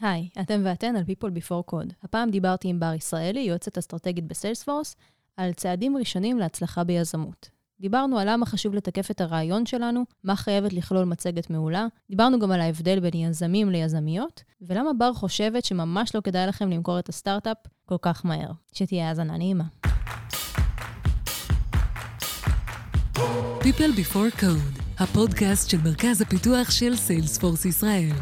היי, אתם ואתן על People Before Code. הפעם דיברתי עם בר ישראלי, יועצת אסטרטגית בסיילספורס, על צעדים ראשונים להצלחה ביזמות. דיברנו על למה חשוב לתקף את הרעיון שלנו, מה חייבת לכלול מצגת מעולה, דיברנו גם על ההבדל בין יזמים ליזמיות, ולמה בר חושבת שממש לא כדאי לכם למכור את הסטארט-אפ כל כך מהר. שתהיה האזנה נעימה. People Before Code, הפודקאסט של מרכז הפיתוח של סיילספורס ישראל.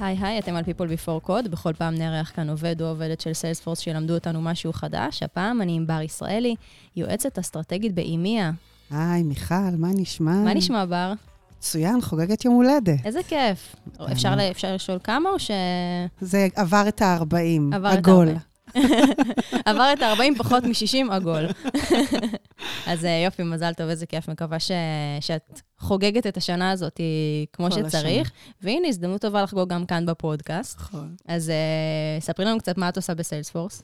היי היי, אתם על People Before Code, בכל פעם נארח כאן עובד או עובדת של סיילספורס שילמדו אותנו משהו חדש. הפעם אני עם בר ישראלי, יועצת אסטרטגית באימיה. היי, מיכל, מה נשמע? מה נשמע, בר? מצוין, חוגגת יום הולדת. איזה כיף. אפשר, לשאול כמה או ש... זה עבר את ה-40, עבר את עגול. עבר את ה-40 פחות מ-60 עגול. אז אה, יופי, מזל טוב, איזה כיף. מקווה ש... שאת חוגגת את השנה הזאת כמו שצריך. והנה, הזדמנות טובה לחגוג גם כאן בפודקאסט. נכון. אז אה, ספרי לנו קצת מה את עושה בסיילספורס.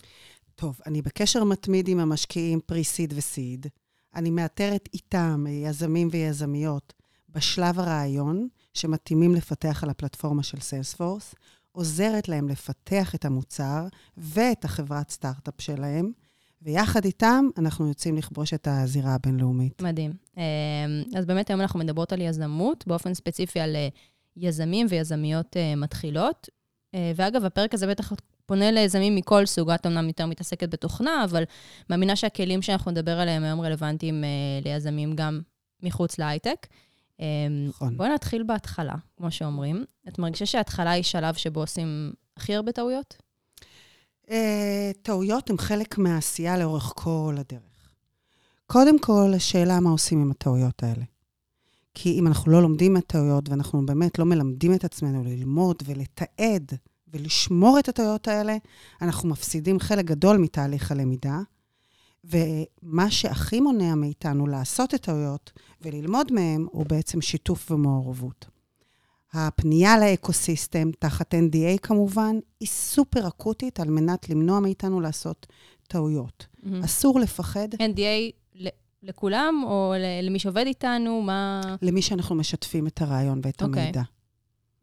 טוב, אני בקשר מתמיד עם המשקיעים פרי-סיד וסיד. אני מאתרת איתם יזמים ויזמיות בשלב הרעיון, שמתאימים לפתח על הפלטפורמה של סיילספורס, עוזרת להם לפתח את המוצר ואת החברת סטארט-אפ שלהם, ויחד איתם אנחנו יוצאים לכבוש את הזירה הבינלאומית. מדהים. אה, אז באמת היום אנחנו מדברות על יזמות, באופן ספציפי על אה, יזמים ויזמיות אה, מתחילות. אה, ואגב, הפרק הזה בטח פונה ליזמים מכל סוג, את אמנם יותר מתעסקת בתוכנה, אבל מאמינה שהכלים שאנחנו נדבר עליהם היום רלוונטיים ליזמים גם מחוץ להייטק. אה, נכון. בואי נתחיל בהתחלה, כמו שאומרים. את מרגישה שההתחלה היא שלב שבו עושים הכי הרבה טעויות? אה, טעויות הן חלק מהעשייה לאורך כל הדרך. קודם כל, השאלה מה עושים עם הטעויות האלה. כי אם אנחנו לא לומדים מהטעויות, ואנחנו באמת לא מלמדים את עצמנו ללמוד ולתעד ולשמור את הטעויות האלה, אנחנו מפסידים חלק גדול מתהליך הלמידה. ומה שהכי מונע מאיתנו לעשות את הטעויות וללמוד מהם, הוא בעצם שיתוף ומעורבות. הפנייה לאקוסיסטם, תחת NDA כמובן, היא סופר אקוטית על מנת למנוע מאיתנו לעשות טעויות. מהמם. אסור לפחד NDA לכולם, או ל- למי שעובד איתנו? מה... למי שאנחנו משתפים את הרעיון ואת אוקיי. המידע.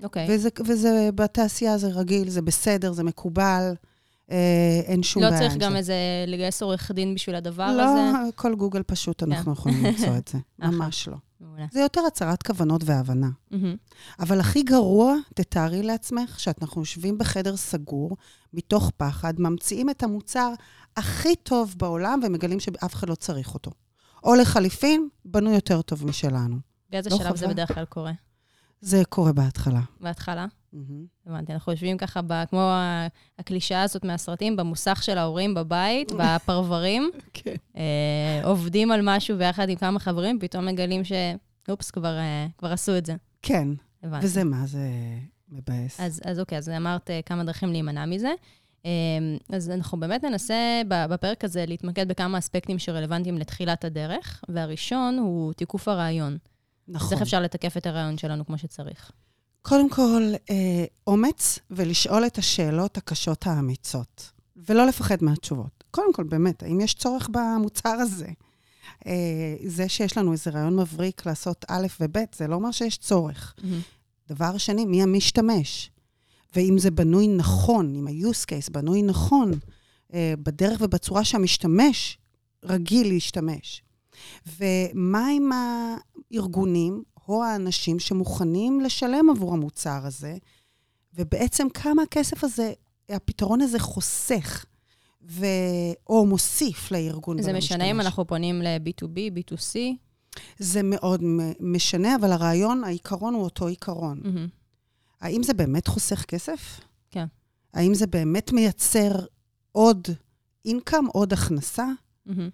אוקיי. וזה, וזה בתעשייה זה רגיל, זה בסדר, זה מקובל, אין שום לא בעיה עם צריך גם זה. איזה לגייס עורך דין בשביל הדבר לא, הזה? כל גוגל פשוט אנחנו יכולים למצוא את זה. ממש לא. מעולה. זה יותר הצהרת כוונות והבנה. אבל הכי גרוע, תתארי לעצמך שאנחנו יושבים בחדר סגור, מתוך פחד, ממציאים את המוצר הכי טוב בעולם ומגלים שאף אחד לא צריך אותו. או לחליפין, בנו יותר טוב משלנו. באיזה לא שלב זה חבל? בדרך כלל קורה? זה קורה בהתחלה. בהתחלה? מהמם. הבנתי, אנחנו יושבים ככה, ב, כמו הקלישאה הזאת מהסרטים, במוסך של ההורים בבית, בפרברים, כן. אה, עובדים על משהו ביחד עם כמה חברים, פתאום מגלים ש... אופס, כבר, אה, כבר עשו את זה. כן, הבנתי. וזה מה זה מבאס. אז, אז אוקיי, אז אמרת אה, כמה דרכים להימנע מזה. אה, אז אנחנו באמת ננסה בפרק הזה להתמקד בכמה אספקטים שרלוונטיים לתחילת הדרך, והראשון הוא תיקוף הרעיון. אז נכון. איך אפשר לתקף את הרעיון שלנו כמו שצריך? קודם כל, אה, אומץ ולשאול את השאלות הקשות האמיצות, ולא לפחד מהתשובות. קודם כל, באמת, האם יש צורך במוצר הזה? אה, זה שיש לנו איזה רעיון מבריק לעשות א' וב', זה לא אומר שיש צורך. דבר שני, מי המשתמש? ואם זה בנוי נכון, אם ה-use case בנוי נכון, אה, בדרך ובצורה שהמשתמש רגיל להשתמש. ומה עם הארגונים או האנשים שמוכנים לשלם עבור המוצר הזה, ובעצם כמה הכסף הזה, הפתרון הזה חוסך, ו... או מוסיף לארגון זה. משנה אם אנחנו פונים ל-B2B, B2C? זה מאוד משנה, אבל הרעיון, העיקרון הוא אותו עיקרון. מהמם. האם זה באמת חוסך כסף? כן. האם זה באמת מייצר עוד אינקאם, עוד הכנסה? מהמם.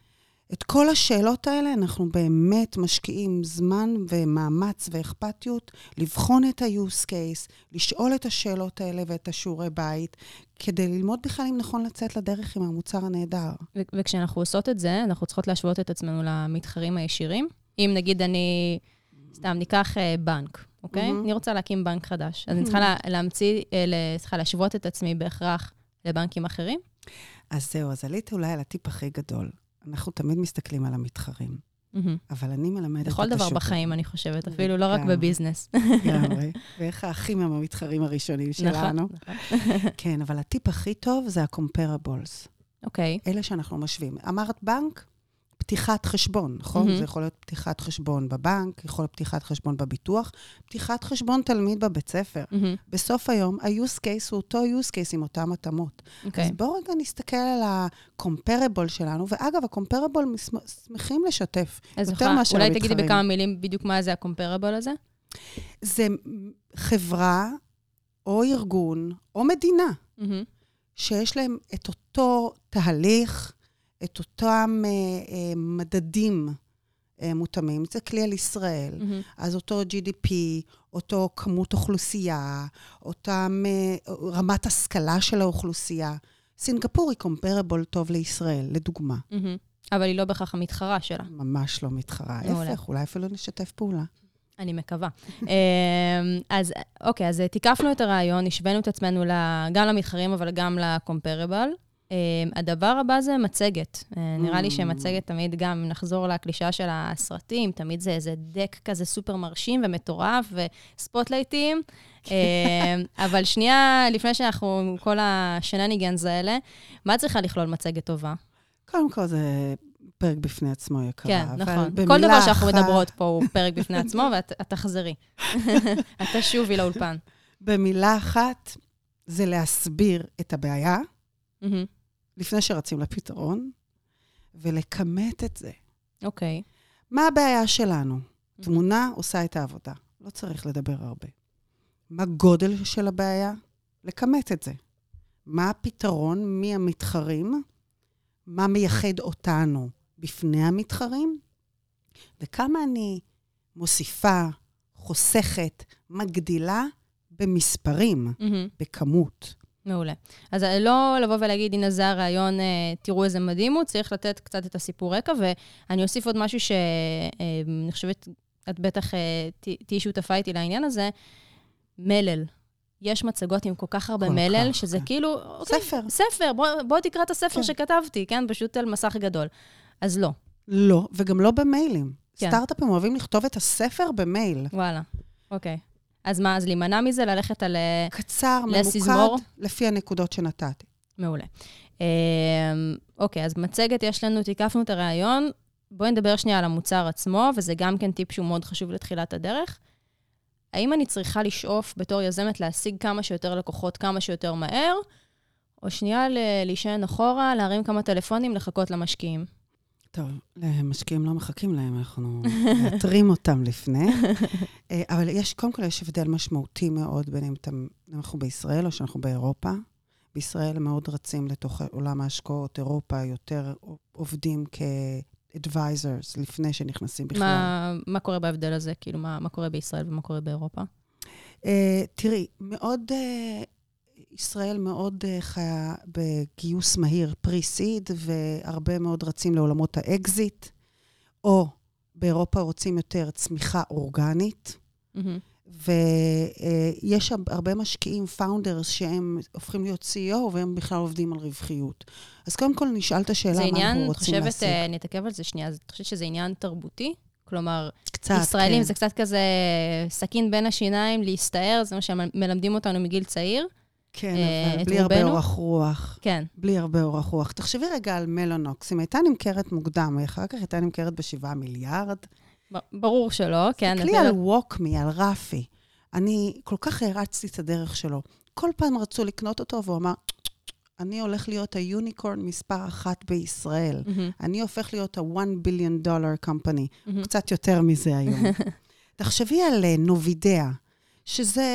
את כל השאלות האלה אנחנו באמת משקיעים זמן ומאמץ ואכפתיות לבחון את ה-use case, לשאול את השאלות האלה ואת השיעורי בית, כדי ללמוד בכלל אם נכון לצאת לדרך עם המוצר הנהדר. ו- וכשאנחנו עושות את זה, אנחנו צריכות להשוות את עצמנו למתחרים הישירים. אם נגיד אני, סתם, ניקח אה, בנק, אוקיי? מהמם. אני רוצה להקים בנק חדש. אז אני צריכה לה- להמציא, אה, צריכה להשוות את עצמי בהכרח לבנקים אחרים? אז זהו, אז עלית אולי על הטיפ הכי גדול. אנחנו תמיד מסתכלים על המתחרים. אבל אני מלמדת את השוק. בכל דבר בחיים, אני חושבת, אפילו לא רק. בביזנס. לגמרי. ואיך האחים הם המתחרים הראשונים שלנו. נכון, נכון. כן, אבל הטיפ הכי טוב זה ה-comparables. אוקיי. אלה שאנחנו משווים. אמרת בנק, פתיחת חשבון, נכון? מהמם. זה יכול להיות פתיחת חשבון בבנק, יכול להיות פתיחת חשבון בביטוח, פתיחת חשבון תלמיד בבית ספר. מהמם. בסוף היום, ה-use case הוא אותו use case עם אותן התאמות. אוקיי. אז בואו רגע נסתכל על ה-comparable שלנו, ואגב, ה-comparable שמחים לשתף אז יותר מאשר אולי תגידי המתחרים. בכמה מילים בדיוק מה זה ה-comparable הזה? זה חברה או ארגון או מדינה מהמם. שיש להם את אותו תהליך, את אותם אה, אה, מדדים אה, מותאמים. זה כלי על ישראל. מהמם. אז אותו GDP, אותו כמות אוכלוסייה, אותם אה, רמת השכלה של האוכלוסייה. סינגפור היא קומפרבול טוב לישראל, לדוגמה. מהמם. אבל היא לא בהכרח המתחרה שלה. ממש לא מתחרה. ההפך, אולי אפילו נשתף פעולה. אני מקווה. אמ, אז אוקיי, אז תיקפנו את הרעיון, השווינו את עצמנו גם למתחרים, אבל גם ל-comparable. אמ, הדבר הבא זה מצגת. אה, נראה לי שמצגת תמיד, גם נחזור לקלישה של הסרטים, תמיד זה איזה דק כזה סופר מרשים ומטורף וספוטלייטים. אמ, אבל שנייה, לפני שאנחנו, כל השנניגנס האלה, מה צריכה לכלול מצגת טובה? קודם כל, זה פרק בפני עצמו, יקרה. כן, נכון. כל דבר שאנחנו אחת- מדברות פה הוא פרק בפני עצמו, ואת את תחזרי. את תשובי לאולפן. במילה אחת, זה להסביר את הבעיה, מהמם. לפני שרצים לפתרון, ולכמת את זה. אוקיי. מה הבעיה שלנו? תמונה עושה את העבודה. לא צריך לדבר הרבה. מה גודל של הבעיה? לכמת את זה. מה הפתרון? מי המתחרים? מה מייחד אותנו בפני המתחרים? וכמה אני מוסיפה, חוסכת, מגדילה במספרים, מהמם. בכמות. מעולה. אז לא לבוא ולהגיד, הנה זה הרעיון, אה, תראו איזה מדהים הוא, צריך לתת קצת את הסיפור רקע, ואני אוסיף עוד משהו שאני חושבת, את בטח אה, תהיי שותפה איתי לעניין הזה, מלל. יש מצגות עם כל כך הרבה כל מלל, כך, שזה כן. כאילו, אוקיי, ספר. ספר, בוא, בוא תקרא את הספר כן. שכתבתי, כן? פשוט על מסך גדול. אז לא, לא, וגם לא במיילים. כן. סטארט-אפים אוהבים לכתוב את הספר במייל. וואלה. אוקיי. אז מה, אז להימנע מזה, ללכת על... אה, קצר, לסיזמור? ממוקד, לפי הנקודות שנתתי. מעולה. אמ, אוקיי, אז מצגת יש לנו, תיקפנו את הרעיון. בואי נדבר שנייה על המוצר עצמו, וזה גם כן טיפ שהוא מאוד חשוב לתחילת הדרך. האם אני צריכה לשאוף בתור יזמת להשיג כמה שיותר לקוחות כמה שיותר מהר, או שנייה להישען אחורה, להרים כמה טלפונים, לחכות למשקיעים? טוב, למשקיעים לא מחכים להם, אנחנו מאתרים אותם לפני. אה, אבל יש, קודם כל יש הבדל משמעותי מאוד בין אם אתם- אנחנו בישראל או שאנחנו באירופה. בישראל מאוד רצים לתוך עולם ההשקעות, אירופה יותר עובדים כ-advisors לפני שנכנסים בכלל. מה, מה קורה בהבדל הזה? כאילו, מה, מה קורה בישראל ומה קורה באירופה? אה, תראי, מאוד, אה, ישראל מאוד אה, חיה בגיוס מהיר, pre-seed, והרבה מאוד רצים לעולמות האקזיט, או באירופה רוצים יותר צמיחה אורגנית, מהמם. ויש הרבה משקיעים, founders, שהם הופכים להיות CEO, והם בכלל עובדים על רווחיות. אז קודם כל נשאל את השאלה זה מה אנחנו עניין, את רוצים חושבת, להשיג. אה, נתעכב על זה שנייה, אז את חושבת שזה עניין תרבותי? כלומר, קצת, ישראלים כן. זה קצת כזה סכין בין השיניים, להסתער, זה מה שמלמדים אותנו מגיל צעיר. כן, אה, אבל בלי הרבה רובנו? אורך רוח. כן, בלי הרבה אורך רוח. תחשבי רגע על מלונוקס. אם הייתה נמכרת מוקדם, אחר כך הייתה נמכרת בשבעה מיליארד. ב- ברור שלא, כן. תסתכלי על ווקמי, על רפי. אני כל כך הערצתי את הדרך שלו. כל פעם רצו לקנות אותו, והוא אמר, אני הולך להיות היוניקורן מספר אחת בישראל. מהמם, אני הופך להיות ה-one billion dollar company. מהמם. קצת יותר מזה היום. תחשבי על אה, נובידאה, שזה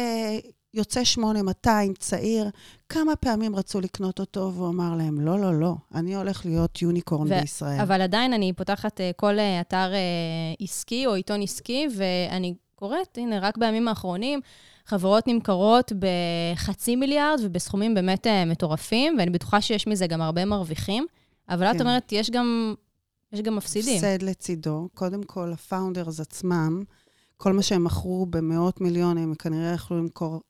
יוצא 8200, צעיר, כמה פעמים רצו לקנות אותו, והוא אמר להם, לא, לא, לא, אני הולך להיות יוניקורן ו- בישראל. אבל עדיין אני פותחת אה, כל אה, אתר אה, עסקי או עיתון עסקי, ואני קוראת, הנה, רק בימים האחרונים, חברות נמכרות בחצי מיליארד ובסכומים באמת אה, מטורפים, ואני בטוחה שיש מזה גם הרבה מרוויחים, אבל את כן. אומרת, יש גם, יש גם מפסידים. הפסד לצידו. קודם כל, הפאונדרס עצמם, כל מה שהם מכרו במאות מיליונים, הם כנראה יכלו למכור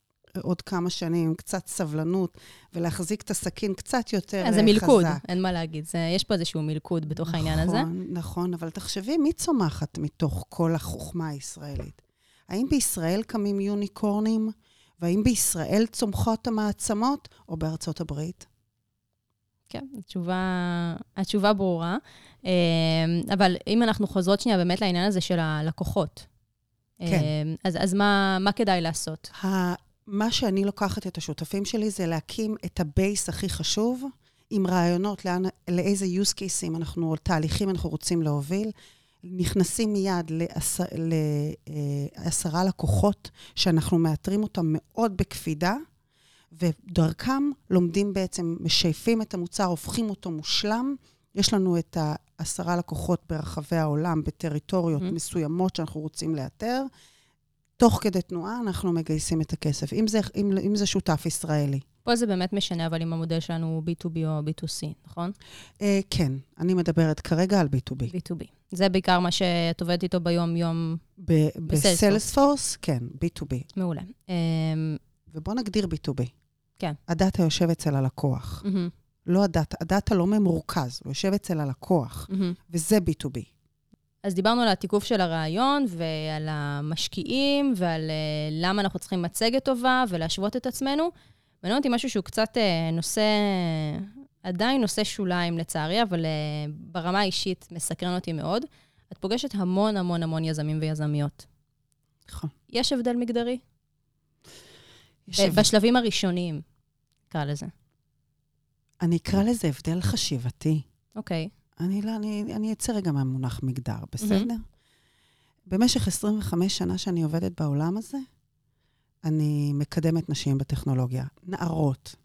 עוד כמה שנים, קצת סבלנות, ולהחזיק את הסכין קצת יותר חזק. אז זה מלכוד, אין מה להגיד. זה, יש פה איזשהו מלכוד בתוך נכון, העניין הזה. נכון, נכון, אבל תחשבי, מי צומחת מתוך כל החוכמה הישראלית? האם בישראל קמים יוניקורנים, והאם בישראל צומחות המעצמות, או בארצות הברית? כן, התשובה, התשובה ברורה. אמ, אבל אם אנחנו חוזרות שנייה באמת לעניין הזה של הלקוחות. כן. אמ, אז, אז מה, מה כדאי לעשות? מה שאני לוקחת את השותפים שלי זה להקים את הבייס הכי חשוב, עם רעיונות לאן, לאיזה use cases אנחנו, או תהליכים אנחנו רוצים להוביל. נכנסים מיד לעשר, לעשרה לקוחות שאנחנו מאתרים אותם מאוד בקפידה, ודרכם לומדים בעצם, משייפים את המוצר, הופכים אותו מושלם. יש לנו את העשרה לקוחות ברחבי העולם, בטריטוריות mm-hmm. מסוימות שאנחנו רוצים לאתר. תוך כדי תנועה אנחנו מגייסים את הכסף, אם זה, אם, אם זה שותף ישראלי. פה זה באמת משנה, אבל אם המודל שלנו הוא B2B או B2C, נכון? Uh, כן, אני מדברת כרגע על B2B. B2B. זה בעיקר מה שאת עובדת איתו ביום-יום בסיילספורס, כן, B2B. מעולה. Um, ובואו נגדיר B2B. כן. הדאטה יושב אצל הלקוח. Mm-hmm. לא הדאטה, הדאטה לא ממורכז, הוא יושב אצל הלקוח, mm-hmm. וזה B2B. אז דיברנו על התיקוף של הרעיון ועל המשקיעים ועל uh, למה אנחנו צריכים מצגת טובה ולהשוות את עצמנו. מעניין אותי משהו שהוא קצת uh, נושא, עדיין נושא שוליים לצערי, אבל uh, ברמה האישית מסקרן אותי מאוד. את פוגשת המון המון המון יזמים ויזמיות. נכון. יש הבדל מגדרי? יש הבדל. בשלבים הראשוניים, נקרא לזה. אני אקרא לזה הבדל חשיבתי. אוקיי. Okay. אני לא, אני, אני אצא רגע מהמונח מגדר, בסדר? Mm-hmm. במשך 25 שנה שאני עובדת בעולם הזה, אני מקדמת נשים בטכנולוגיה, נערות.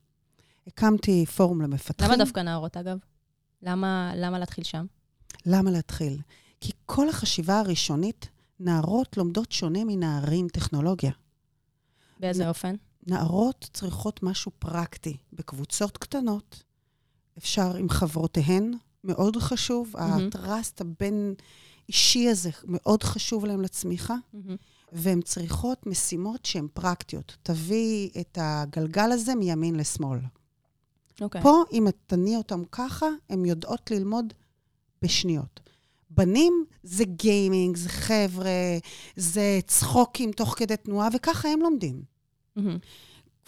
הקמתי פורום למפתחים. למה דווקא נערות, אגב? למה, למה להתחיל שם? למה להתחיל? כי כל החשיבה הראשונית, נערות לומדות שונה מנערים טכנולוגיה. באיזה נ... אופן? נערות צריכות משהו פרקטי, בקבוצות קטנות, אפשר עם חברותיהן, מאוד חשוב. Mm-hmm. הטראסט הבין-אישי הזה מאוד חשוב להם לצמיחה, mm-hmm. והן צריכות משימות שהן פרקטיות. תביאי את הגלגל הזה מימין לשמאל. Okay. אוקיי. פה, אם את תניעי אותם ככה, הן יודעות ללמוד בשניות. בנים זה גיימינג, זה חבר'ה, זה צחוקים תוך כדי תנועה, וככה הם לומדים. Mm-hmm.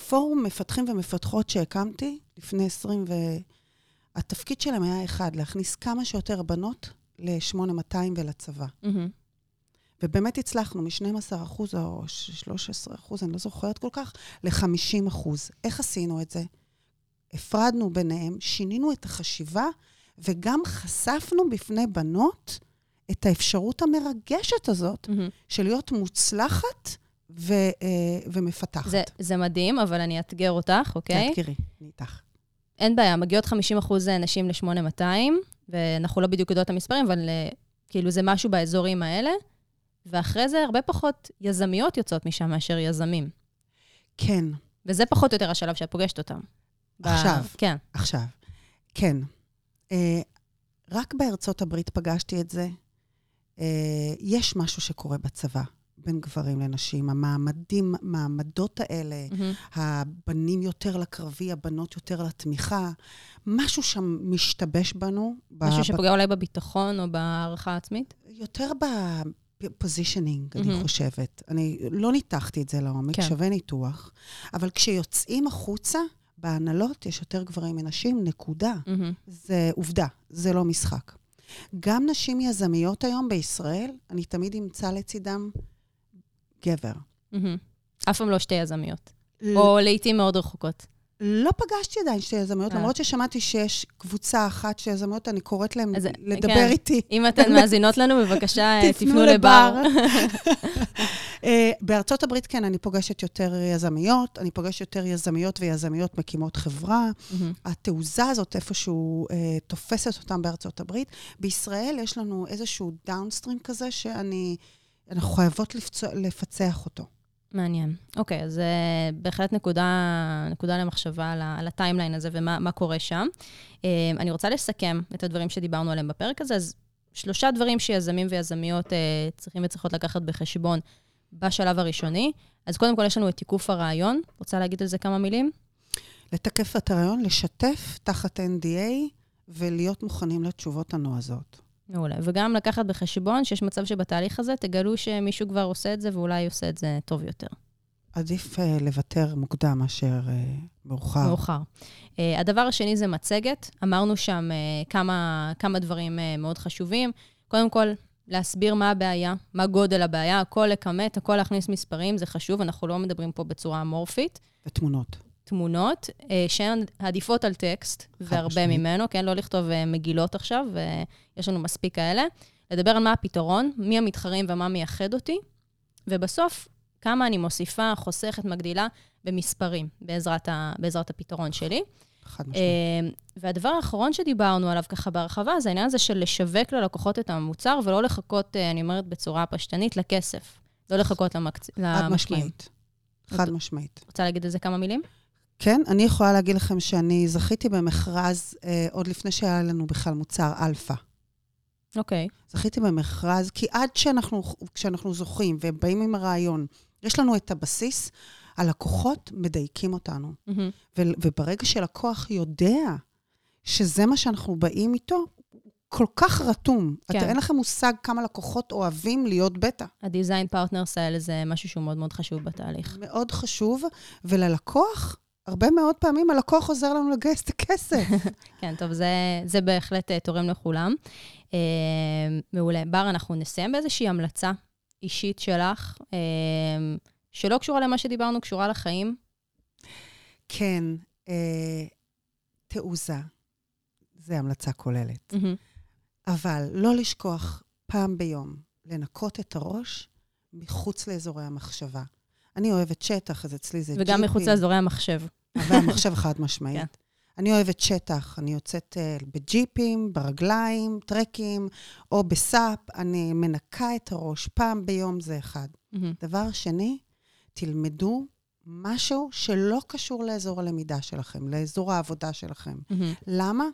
פורום מפתחים ומפתחות שהקמתי לפני 20 ו... התפקיד שלהם היה אחד, להכניס כמה שיותר בנות ל-8200 ולצבא. Mm-hmm. ובאמת הצלחנו מ-12% או 13%, אני לא זוכרת כל כך, ל-50%. איך עשינו את זה? הפרדנו ביניהם, שינינו את החשיבה, וגם חשפנו בפני בנות את האפשרות המרגשת הזאת mm-hmm. של להיות מוצלחת ו, אה, ומפתחת. זה, זה מדהים, אבל אני אאתגר אותך, אוקיי? תאתגרי, אני איתך. אין בעיה, מגיעות 50 אחוז נשים ל-8200, ואנחנו לא בדיוק יודעות את המספרים, אבל אה, כאילו זה משהו באזורים האלה, ואחרי זה הרבה פחות יזמיות יוצאות משם מאשר יזמים. כן. וזה פחות או יותר השלב שאת פוגשת אותם. עכשיו. ב... כן. עכשיו. כן. אה, רק בארצות הברית פגשתי את זה. אה, יש משהו שקורה בצבא. בין גברים לנשים. המעמדים, המעמדות האלה, mm-hmm. הבנים יותר לקרבי, הבנות יותר לתמיכה, משהו שם משתבש בנו. משהו ב- שפוגע ב- אולי בביטחון או בהערכה העצמית? יותר בפוזישנינג, mm-hmm. אני חושבת. אני לא ניתחתי את זה לעומק, כן. שווה ניתוח, אבל כשיוצאים החוצה, בהנהלות יש יותר גברים מנשים, נקודה. Mm-hmm. זה עובדה, זה לא משחק. גם נשים יזמיות היום בישראל, אני תמיד אמצא לצידם גבר. אף פעם לא שתי יזמיות. או לעיתים מאוד רחוקות. לא פגשתי עדיין שתי יזמיות, אה. למרות ששמעתי שיש קבוצה אחת של יזמיות, אני קוראת להן לדבר כן. איתי. אם אתן מאזינות לנו, בבקשה, תפנו לבר. אה, בארצות הברית, כן, אני פוגשת יותר יזמיות, אני פוגשת יותר יזמיות ויזמיות מקימות חברה. התעוזה הזאת איפשהו אה, תופסת אותם בארצות הברית. בישראל יש לנו איזשהו דאונסטרים כזה, שאני... אנחנו חייבות לפצוע, לפצח אותו. מעניין. אוקיי, אז uh, בהחלט נקודה, נקודה למחשבה על, על הטיימליין הזה ומה קורה שם. Uh, אני רוצה לסכם את הדברים שדיברנו עליהם בפרק הזה. אז שלושה דברים שיזמים ויזמיות uh, צריכים וצריכות לקחת בחשבון בשלב הראשוני. אז קודם כל יש לנו את תיקוף הרעיון. רוצה להגיד על זה כמה מילים? לתקף את הרעיון, לשתף תחת NDA ולהיות מוכנים לתשובות הנועזות. מעולה. וגם לקחת בחשבון שיש מצב שבתהליך הזה תגלו שמישהו כבר עושה את זה ואולי עושה את זה טוב יותר. עדיף uh, לוותר מוקדם מאשר uh, מאוחר. מאוחר. Uh, הדבר השני זה מצגת. אמרנו שם uh, כמה, כמה דברים uh, מאוד חשובים. קודם כל, להסביר מה הבעיה, מה גודל הבעיה, הכל לכמת, הכל להכניס מספרים, זה חשוב, אנחנו לא מדברים פה בצורה אמורפית. ותמונות. תמונות, אה, שהן עדיפות על טקסט, והרבה משמעית. ממנו, כן? לא לכתוב אה, מגילות עכשיו, ויש לנו מספיק כאלה. לדבר על מה הפתרון, מי המתחרים ומה מייחד אותי, ובסוף, כמה אני מוסיפה, חוסכת, מגדילה במספרים, בעזרת, ה, בעזרת הפתרון שלי. חד משמעית. אה, והדבר האחרון שדיברנו עליו ככה בהרחבה, זה העניין הזה של לשווק ללקוחות את המוצר, ולא לחכות, אני אומרת בצורה פשטנית, לכסף. לא לחכות למקצ... חד למשקיעים. משמעית. חד משמעית. רוצה להגיד על זה כמה מילים? כן, אני יכולה להגיד לכם שאני זכיתי במכרז אה, עוד לפני שהיה לנו בכלל מוצר אלפא. אוקיי. זכיתי במכרז, כי עד שאנחנו, כשאנחנו זוכים ובאים עם הרעיון, יש לנו את הבסיס, הלקוחות מדייקים אותנו. מהמם. ו- וברגע שלקוח יודע שזה מה שאנחנו באים איתו, כל כך רתום. כן. כן. אין לכם מושג כמה לקוחות אוהבים להיות בטא. ה design partners האלה זה משהו שהוא מאוד מאוד חשוב בתהליך. מאוד חשוב, וללקוח, הרבה מאוד פעמים הלקוח עוזר לנו לגייס את הכסף. כן, טוב, זה, זה בהחלט אה, תורם לכולם. אה, מעולה. בר, אנחנו נסיים באיזושהי המלצה אישית שלך, אה, שלא קשורה למה שדיברנו, קשורה לחיים. כן, אה, תעוזה. זו המלצה כוללת. מהמם. אבל לא לשכוח פעם ביום לנקות את הראש מחוץ לאזורי המחשבה. אני אוהבת שטח, אז אצלי זה וגם מחוץ לאזורי המחשב. והמחשב חד משמעית. כן. אני אוהבת שטח, אני יוצאת uh, בג'יפים, ברגליים, טרקים, או בסאפ, אני מנקה את הראש פעם ביום זה אחד. מהמם. דבר שני, תלמדו משהו שלא קשור לאזור הלמידה שלכם, לאזור העבודה שלכם. מהמם. למה?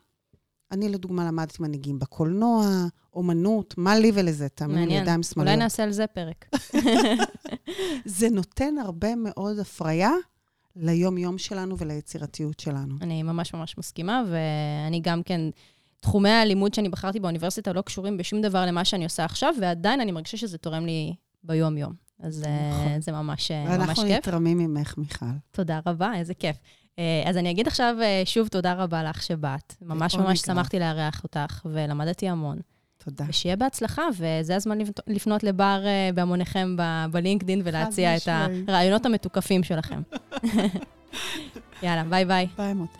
אני לדוגמה למדתי מנהיגים בקולנוע, אומנות, מה לי ולזה? תאמינו לי, מעניין. ידיים אולי שמאליות. נעשה על זה פרק. זה נותן הרבה מאוד הפריה ליום-יום שלנו וליצירתיות שלנו. אני ממש ממש מסכימה, ואני גם כן, תחומי הלימוד שאני בחרתי באוניברסיטה לא קשורים בשום דבר למה שאני עושה עכשיו, ועדיין אני מרגישה שזה תורם לי ביום-יום. אז אה, נכון. זה ממש, אה, ממש ואנחנו כיף. נתרמים ממך, מיכל. תודה רבה, איזה כיף. אה, אז אני אגיד עכשיו שוב תודה רבה לך שבאת. ממש ממש. שמחתי לארח אותך, ולמדתי המון. תודה. ושיהיה בהצלחה, וזה הזמן לפ- לפנות לבר אה, בהמוניכם ב LinkedIn ולהציע את. הרעיונות המתוקפים שלכם. יאללה, ביי ביי. ביי, מוטי.